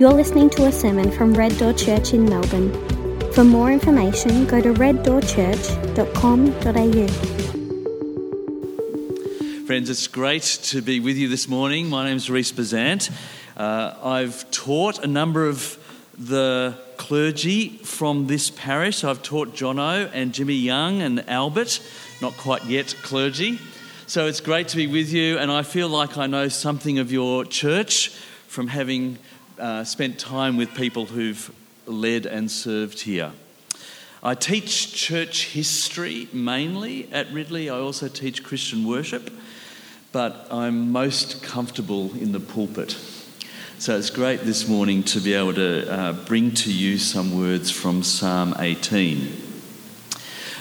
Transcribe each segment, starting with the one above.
You're listening to a sermon from Red Door Church in Melbourne. For more information, go to reddoorchurch.com.au. Friends, it's great to be with you this morning. My name is Rhys Bezzant. Uh, I've taught a number of the clergy from this parish. I've taught Jono and Jimmy Young and Albert, not quite yet clergy. So it's great to be with you, and I feel like I know something of your church from having uh, spent time with people who've led and served here. I teach church history mainly at Ridley. I also teach Christian worship, but I'm most comfortable in the pulpit. So it's great this morning to be able to uh, bring to you some words from Psalm 18.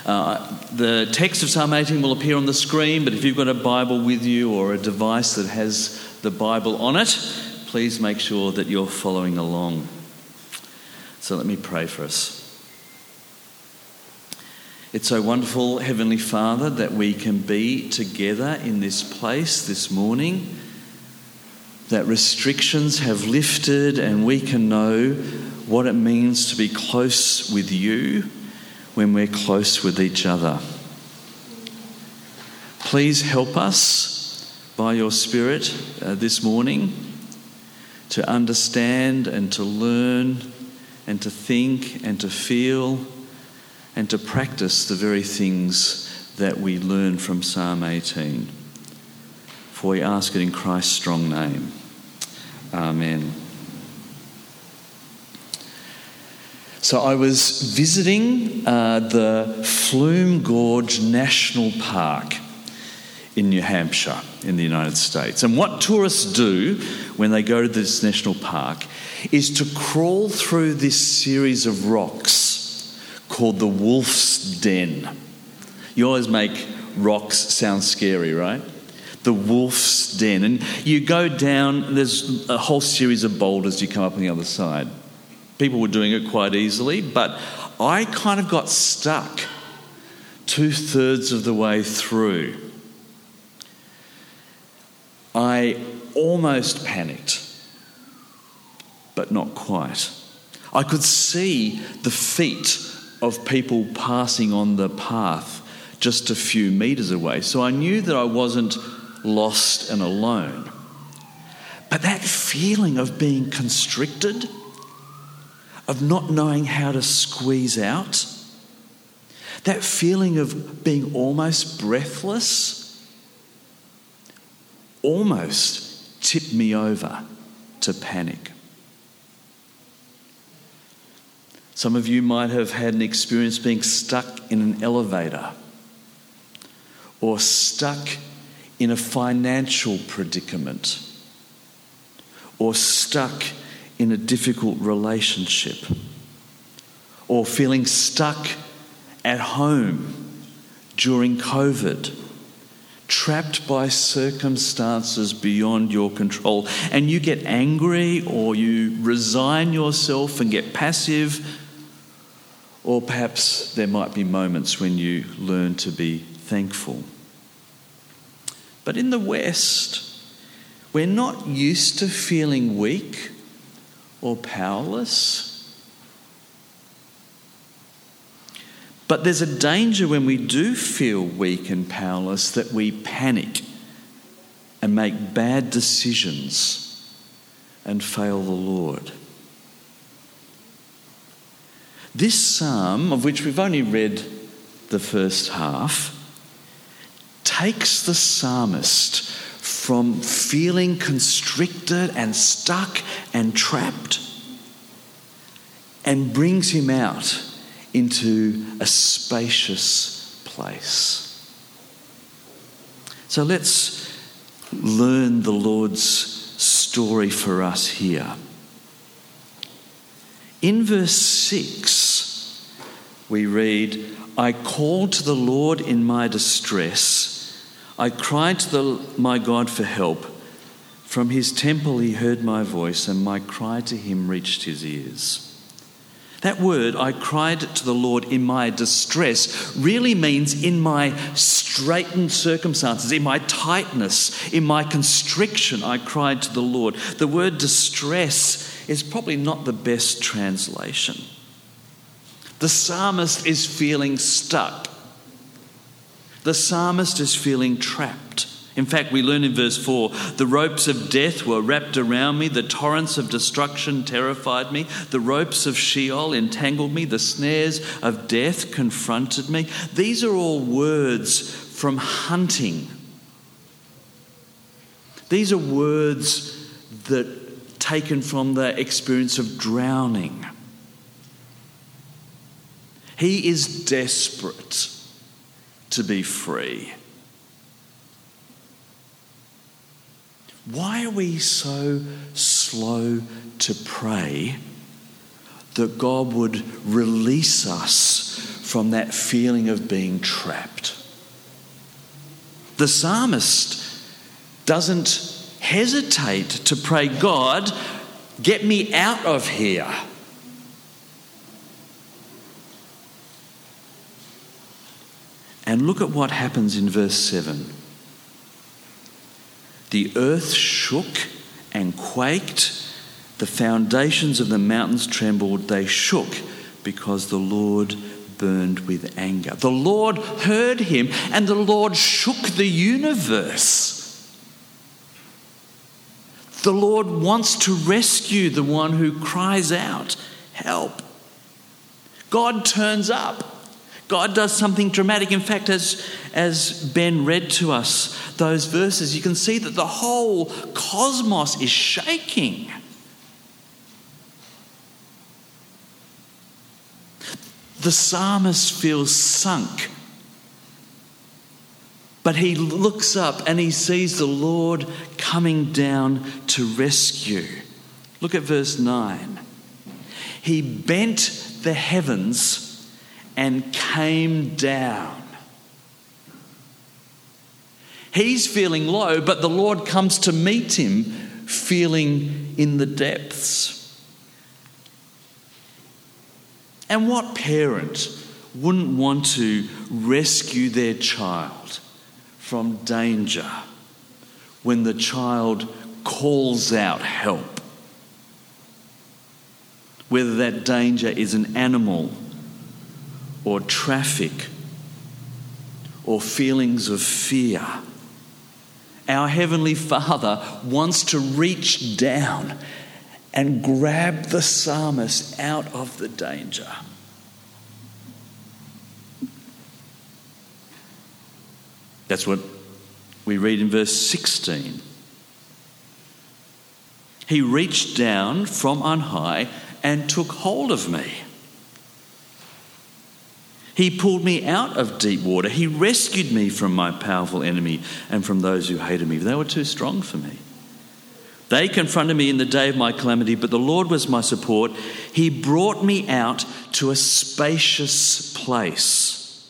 Uh, the text of Psalm 18 will appear on the screen, but if you've got a Bible with you or a device that has the Bible on it, please make sure that you're following along. So let me pray for us. It's so wonderful, Heavenly Father, that we can be together in this place this morning, that restrictions have lifted and we can know what it means to be close with you when we're close with each other. Please help us by your Spirit uh, this morning to understand and to learn and to think and to feel and to practice the very things that we learn from Psalm 18. For we ask it in Christ's strong name. Amen. So I was visiting uh, the Flume Gorge National Park in New Hampshire in the United States. And what tourists do when they go to this national park is to crawl through this series of rocks called the Wolf's Den. You always make rocks sound scary, right? The Wolf's Den. And you go down, there's a whole series of boulders you come up on the other side. People were doing it quite easily, but I kind of got stuck two thirds of the way through I almost panicked, but not quite. I could see the feet of people passing on the path just a few metres away, so I knew that I wasn't lost and alone. But that feeling of being constricted, of not knowing how to squeeze out, that feeling of being almost breathless, almost tipped me over to panic. Some of you might have had an experience being stuck in an elevator or stuck in a financial predicament or stuck in a difficult relationship or feeling stuck at home during COVID trapped by circumstances beyond your control, and you get angry or you resign yourself and get passive, or perhaps there might be moments when you learn to be thankful. But in the West, we're not used to feeling weak or powerless. But there's a danger when we do feel weak and powerless that we panic and make bad decisions and fail the Lord. This psalm, of which we've only read the first half, takes the psalmist from feeling constricted and stuck and trapped and brings him out into a spacious place. So let's learn the Lord's story for us here. In verse 6, we read, I called to the Lord in my distress. I cried to the, my God for help. From his temple he heard my voice, and my cry to him reached his ears. That word, I cried to the Lord in my distress, really means in my straitened circumstances, in my tightness, in my constriction, I cried to the Lord. The word distress is probably not the best translation. The psalmist is feeling stuck. The psalmist is feeling trapped. In fact, we learn in verse 4 the ropes of death were wrapped around me, the torrents of destruction terrified me, the ropes of Sheol entangled me, the snares of death confronted me. These are all words from hunting. These are words that taken from the experience of drowning. He is desperate to be free. Why are we so slow to pray that God would release us from that feeling of being trapped? The psalmist doesn't hesitate to pray, God, get me out of here. And look at what happens in verse 7. The earth shook and quaked. The foundations of the mountains trembled. They shook because the Lord burned with anger. The Lord heard him, and the Lord shook the universe. The Lord wants to rescue the one who cries out, Help. God turns up. God does something dramatic. In fact, as, as Ben read to us those verses, you can see that the whole cosmos is shaking. The psalmist feels sunk. But he looks up and he sees the Lord coming down to rescue. Look at verse 9. He bent the heavens and came down. He's feeling low, but the Lord comes to meet him feeling in the depths. And what parent wouldn't want to rescue their child from danger when the child calls out help? Whether that danger is an animal or traffic or feelings of fear. Our Heavenly Father wants to reach down and grab the psalmist out of the danger. That's what we read in verse 16. He reached down from on high and took hold of me. He pulled me out of deep water. He rescued me from my powerful enemy and from those who hated me. They were too strong for me. They confronted me in the day of my calamity, but the Lord was my support. He brought me out to a spacious place.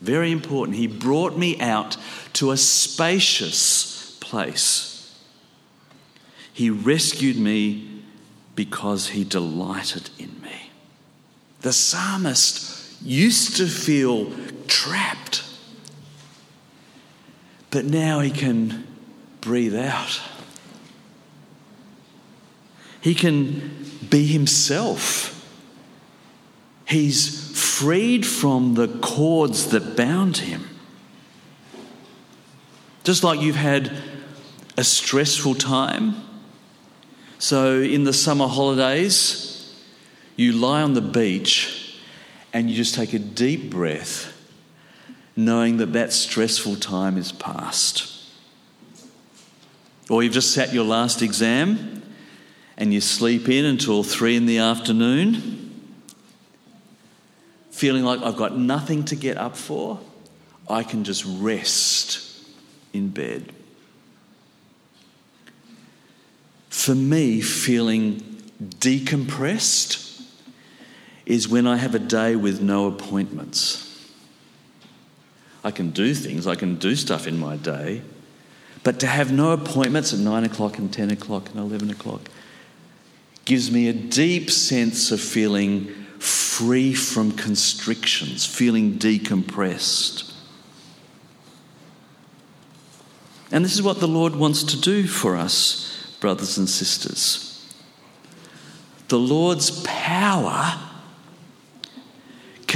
Very important. He brought me out to a spacious place. He rescued me because he delighted in me. The psalmist used to feel trapped, but now he can breathe out. He can be himself. He's freed from the cords that bound him. Just like you've had a stressful time. So, in the summer holidays, you lie on the beach and you just take a deep breath, knowing that that stressful time is past. Or you've just sat your last exam and you sleep in until three in the afternoon, feeling like I've got nothing to get up for, I can just rest in bed. For me, feeling decompressed is when I have a day with no appointments. I can do things, I can do stuff in my day, but to have no appointments at 9 o'clock and 10 o'clock and 11 o'clock gives me a deep sense of feeling free from constrictions, feeling decompressed. And this is what the Lord wants to do for us, brothers and sisters. The Lord's power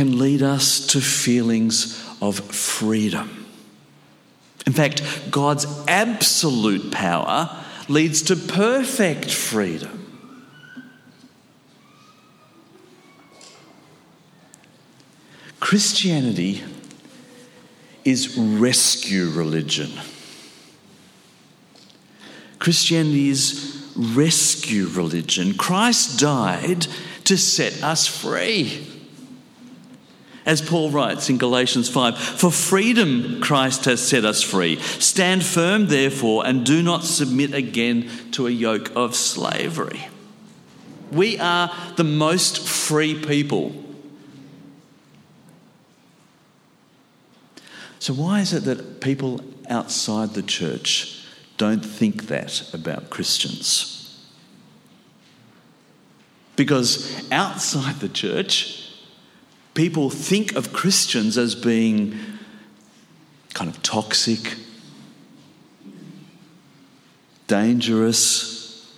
can lead us to feelings of freedom. In fact, God's absolute power leads to perfect freedom. Christianity is rescue religion. Christianity is rescue religion. Christ died to set us free. As Paul writes in Galatians 5 For freedom Christ has set us free. Stand firm, therefore, and do not submit again to a yoke of slavery. We are the most free people. So, why is it that people outside the church don't think that about Christians? Because outside the church, people think of Christians as being kind of toxic, dangerous,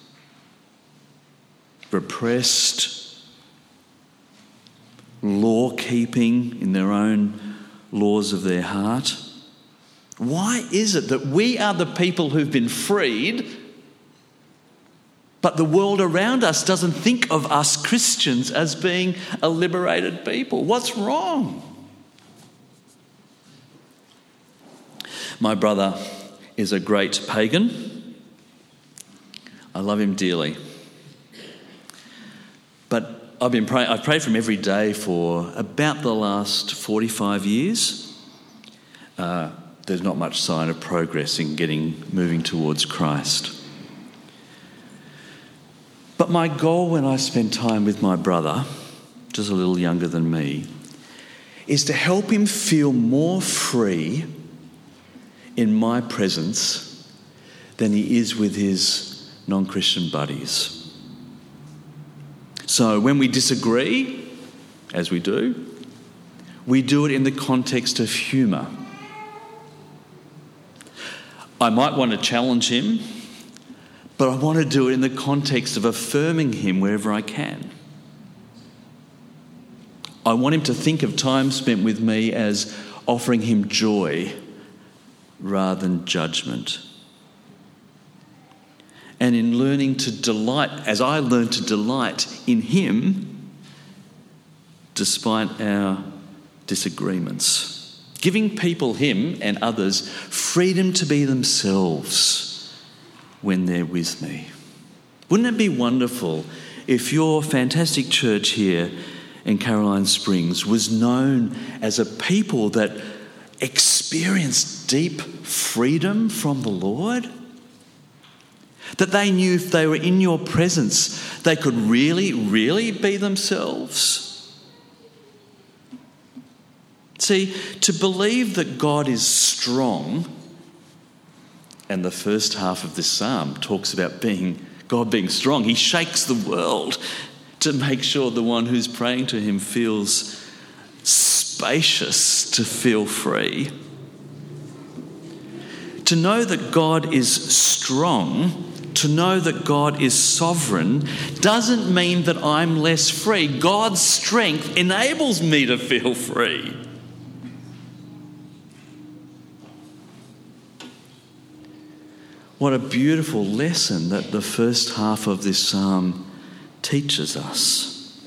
repressed, law keeping in their own laws of their heart. Why is it that we are the people who've been freed but the world around us doesn't think of us Christians as being a liberated people. What's wrong? My brother is a great pagan. I love him dearly. But I've been praying, I've prayed for him every day for about the last 45 years. Uh, there's not much sign of progress in getting moving towards Christ. But my goal when I spend time with my brother, just a little younger than me, is to help him feel more free in my presence than he is with his non Christian buddies. So when we disagree, as we do, we do it in the context of humour. I might want to challenge him but I want to do it in the context of affirming Him wherever I can. I want Him to think of time spent with me as offering Him joy rather than judgment. And in learning to delight, as I learn to delight in Him, despite our disagreements. Giving people, Him and others, freedom to be themselves when they're with me. Wouldn't it be wonderful if your fantastic church here in Caroline Springs was known as a people that experienced deep freedom from the Lord? That they knew if they were in your presence, they could really, really be themselves? See, to believe that God is strong and the first half of this psalm talks about being God being strong. He shakes the world to make sure the one who's praying to him feels spacious to feel free. To know that God is strong, to know that God is sovereign, doesn't mean that I'm less free. God's strength enables me to feel free. What a beautiful lesson that the first half of this psalm teaches us.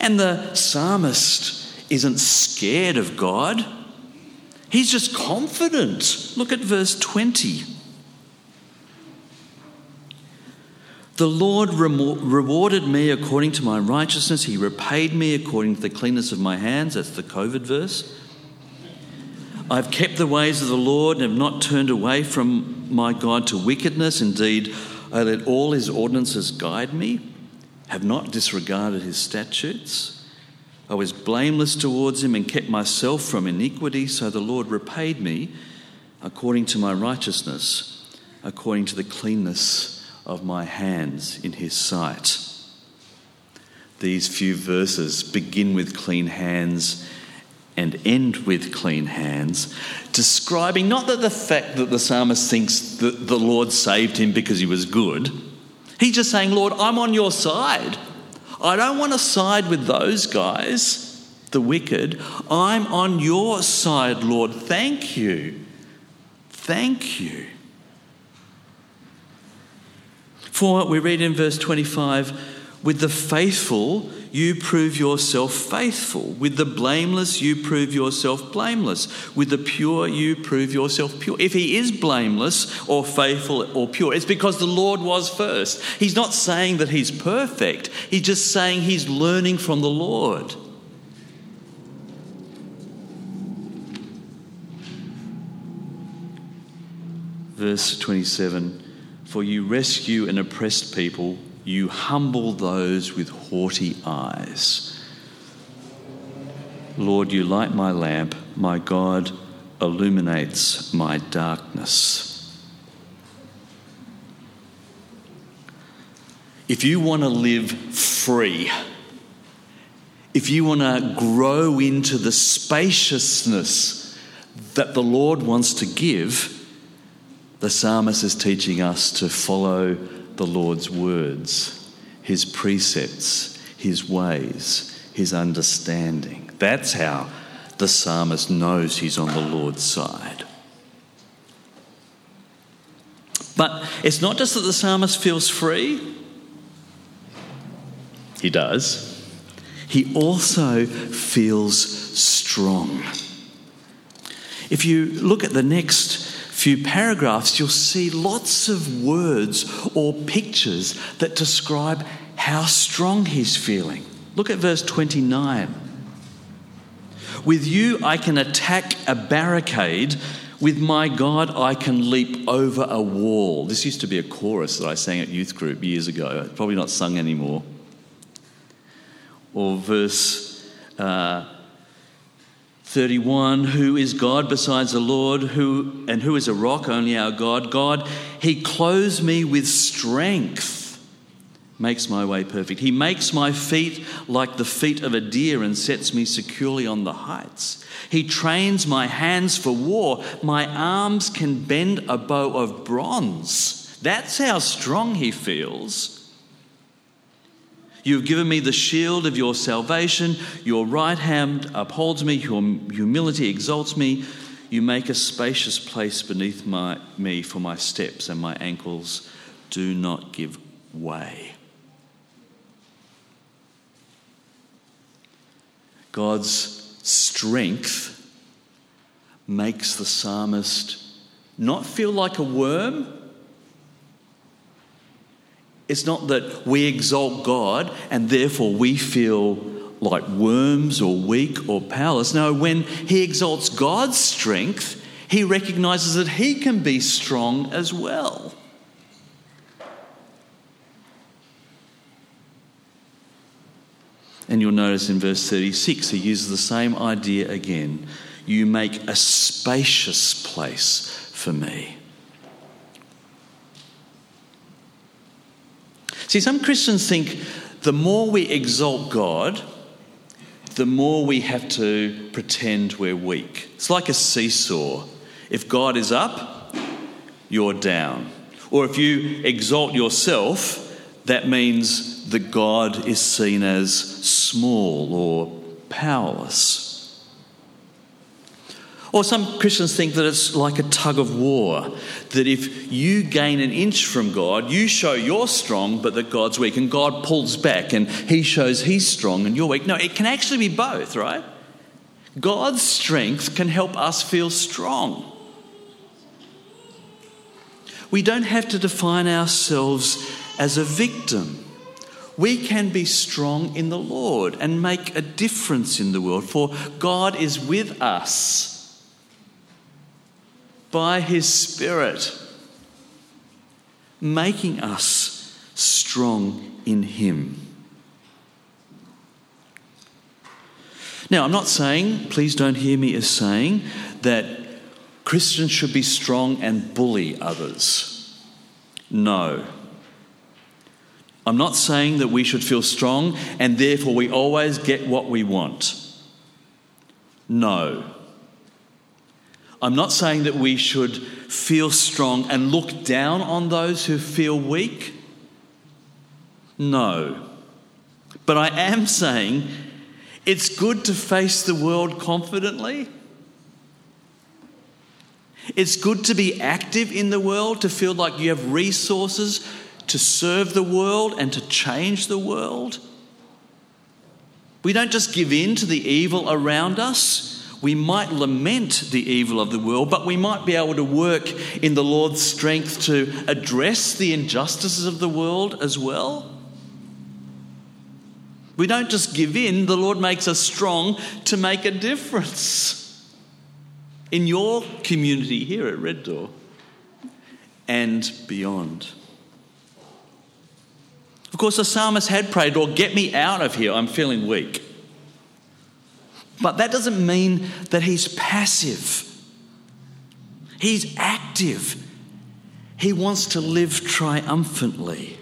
And the psalmist isn't scared of God, he's just confident. Look at verse 20. The Lord rewarded me according to my righteousness. He repaid me according to the cleanness of my hands. That's the COVID verse. I've kept the ways of the Lord and have not turned away from my God to wickedness. Indeed, I let all his ordinances guide me, have not disregarded his statutes. I was blameless towards him and kept myself from iniquity, so the Lord repaid me according to my righteousness, according to the cleanness of my hands in his sight. These few verses begin with clean hands and end with clean hands, describing not that the fact that the psalmist thinks that the Lord saved him because he was good. He's just saying, Lord, I'm on your side. I don't want to side with those guys, the wicked. I'm on your side, Lord. Thank you. Thank you. For we read in verse 25, with the faithful, you prove yourself faithful. With the blameless, you prove yourself blameless. With the pure, you prove yourself pure. If he is blameless or faithful or pure, it's because the Lord was first. He's not saying that he's perfect, he's just saying he's learning from the Lord. Verse 27 For you rescue an oppressed people you humble those with haughty eyes. Lord, you light my lamp, my God illuminates my darkness. If you want to live free, if you want to grow into the spaciousness that the Lord wants to give, the psalmist is teaching us to follow the Lord's words, his precepts, his ways, his understanding. That's how the psalmist knows he's on the Lord's side. But it's not just that the psalmist feels free, he does. He also feels strong. If you look at the next few paragraphs, you'll see lots of words or pictures that describe how strong he's feeling. Look at verse 29. With you, I can attack a barricade. With my God, I can leap over a wall. This used to be a chorus that I sang at youth group years ago. It's probably not sung anymore. Or verse uh, 31 Who is God besides the Lord? Who and who is a rock? Only our God. God, He clothes me with strength, makes my way perfect. He makes my feet like the feet of a deer and sets me securely on the heights. He trains my hands for war. My arms can bend a bow of bronze. That's how strong He feels. You have given me the shield of your salvation. Your right hand upholds me. Your humility exalts me. You make a spacious place beneath my, me for my steps, and my ankles do not give way. God's strength makes the psalmist not feel like a worm it's not that we exalt God and therefore we feel like worms or weak or powerless. No, when he exalts God's strength, he recognizes that he can be strong as well. And you'll notice in verse 36, he uses the same idea again. You make a spacious place for me. See, some Christians think the more we exalt God, the more we have to pretend we're weak. It's like a seesaw. If God is up, you're down. Or if you exalt yourself, that means that God is seen as small or powerless. Or some Christians think that it's like a tug of war, that if you gain an inch from God, you show you're strong, but that God's weak, and God pulls back and he shows he's strong and you're weak. No, it can actually be both, right? God's strength can help us feel strong. We don't have to define ourselves as a victim. We can be strong in the Lord and make a difference in the world, for God is with us by His Spirit, making us strong in Him. Now, I'm not saying, please don't hear me as saying, that Christians should be strong and bully others. No. I'm not saying that we should feel strong and therefore we always get what we want. No. I'm not saying that we should feel strong and look down on those who feel weak. No. But I am saying it's good to face the world confidently. It's good to be active in the world, to feel like you have resources to serve the world and to change the world. We don't just give in to the evil around us. We might lament the evil of the world, but we might be able to work in the Lord's strength to address the injustices of the world as well. We don't just give in, the Lord makes us strong to make a difference in your community here at Red Door and beyond. Of course, the psalmist had prayed, Lord, get me out of here, I'm feeling weak. But that doesn't mean that he's passive, he's active. He wants to live triumphantly,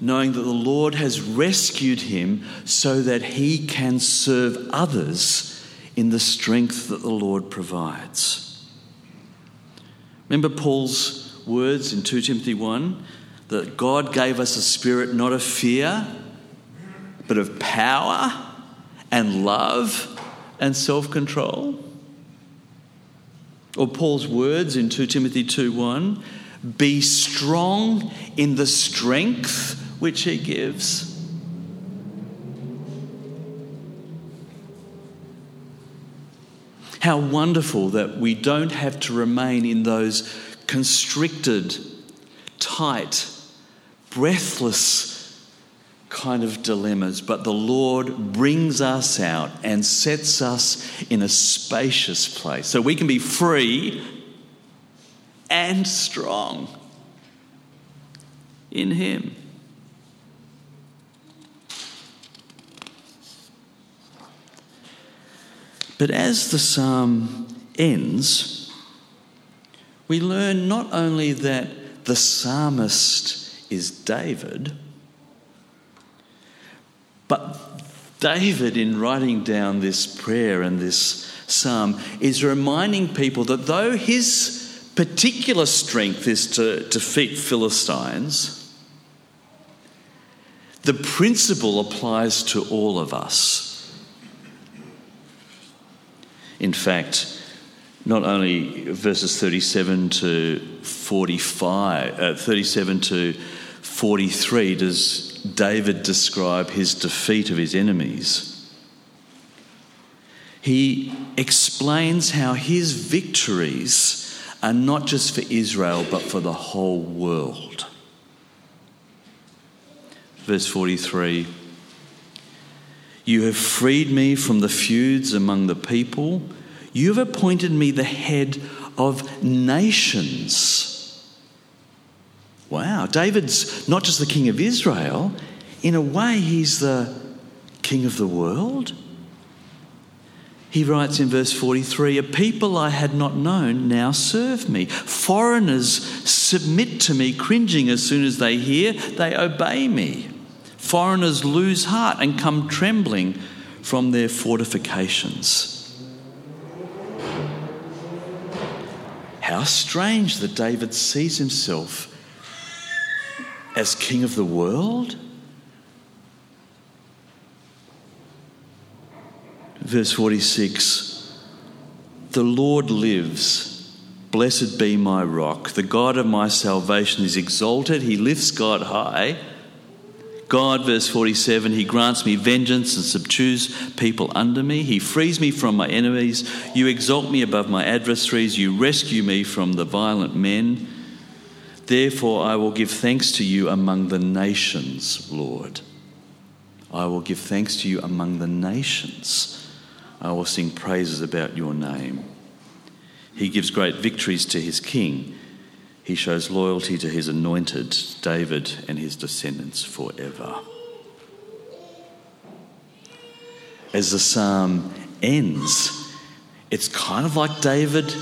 knowing that the Lord has rescued him so that he can serve others in the strength that the Lord provides. Remember Paul's words in 2 Timothy 1 that God gave us a spirit not of fear, but of power and love and self control? Or Paul's words in 2 Timothy 2 1 be strong in the strength which he gives. How wonderful that we don't have to remain in those constricted, tight, breathless kind of dilemmas, but the Lord brings us out and sets us in a spacious place so we can be free and strong in Him. But as the psalm ends, we learn not only that the psalmist is David, but David, in writing down this prayer and this psalm, is reminding people that though his particular strength is to defeat Philistines, the principle applies to all of us. In fact, not only verses 37 to 45, uh, 37 to 43 does David describe his defeat of his enemies. He explains how his victories are not just for Israel but for the whole world. Verse 43 you have freed me from the feuds among the people. You have appointed me the head of nations. Wow, David's not just the king of Israel, in a way, he's the king of the world. He writes in verse 43 A people I had not known now serve me. Foreigners submit to me, cringing as soon as they hear, they obey me. Foreigners lose heart and come trembling from their fortifications. How strange that David sees himself as king of the world. Verse 46 The Lord lives. Blessed be my rock. The God of my salvation is exalted. He lifts God high. God, verse 47, He grants me vengeance and subdues people under me. He frees me from my enemies. You exalt me above my adversaries. You rescue me from the violent men. Therefore, I will give thanks to you among the nations, Lord. I will give thanks to you among the nations. I will sing praises about your name. He gives great victories to his king. He shows loyalty to his anointed, David, and his descendants forever. As the psalm ends, it's kind of like David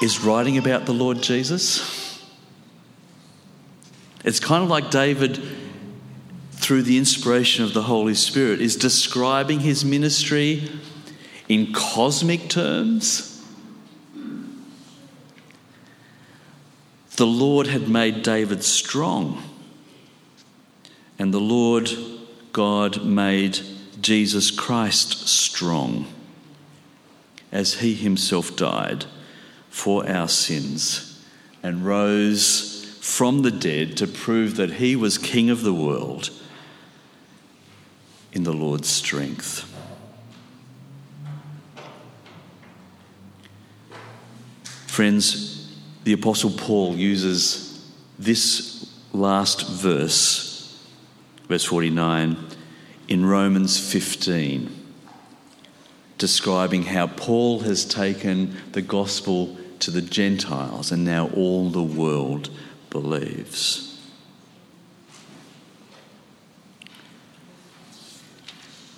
is writing about the Lord Jesus. It's kind of like David, through the inspiration of the Holy Spirit, is describing his ministry in cosmic terms. The Lord had made David strong, and the Lord God made Jesus Christ strong as he himself died for our sins and rose from the dead to prove that he was King of the world in the Lord's strength. Friends, the Apostle Paul uses this last verse, verse 49, in Romans 15 describing how Paul has taken the gospel to the Gentiles and now all the world believes.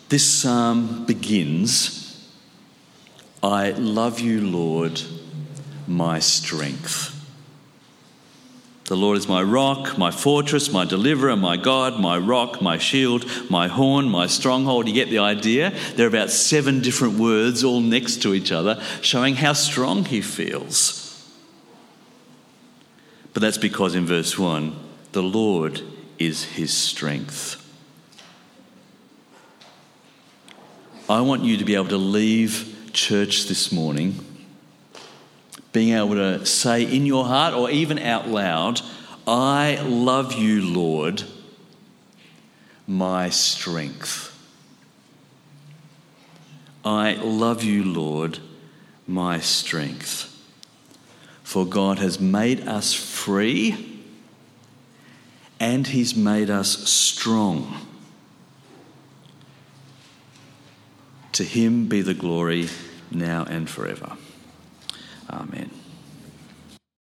This psalm begins I love you, Lord, my strength. The Lord is my rock, my fortress, my deliverer, my God, my rock, my shield, my horn, my stronghold. You get the idea? There are about seven different words all next to each other showing how strong he feels. But that's because in verse 1, the Lord is his strength. I want you to be able to leave church this morning being able to say in your heart or even out loud, I love you, Lord, my strength. I love you, Lord, my strength. For God has made us free and He's made us strong. To Him be the glory now and forever. Amen.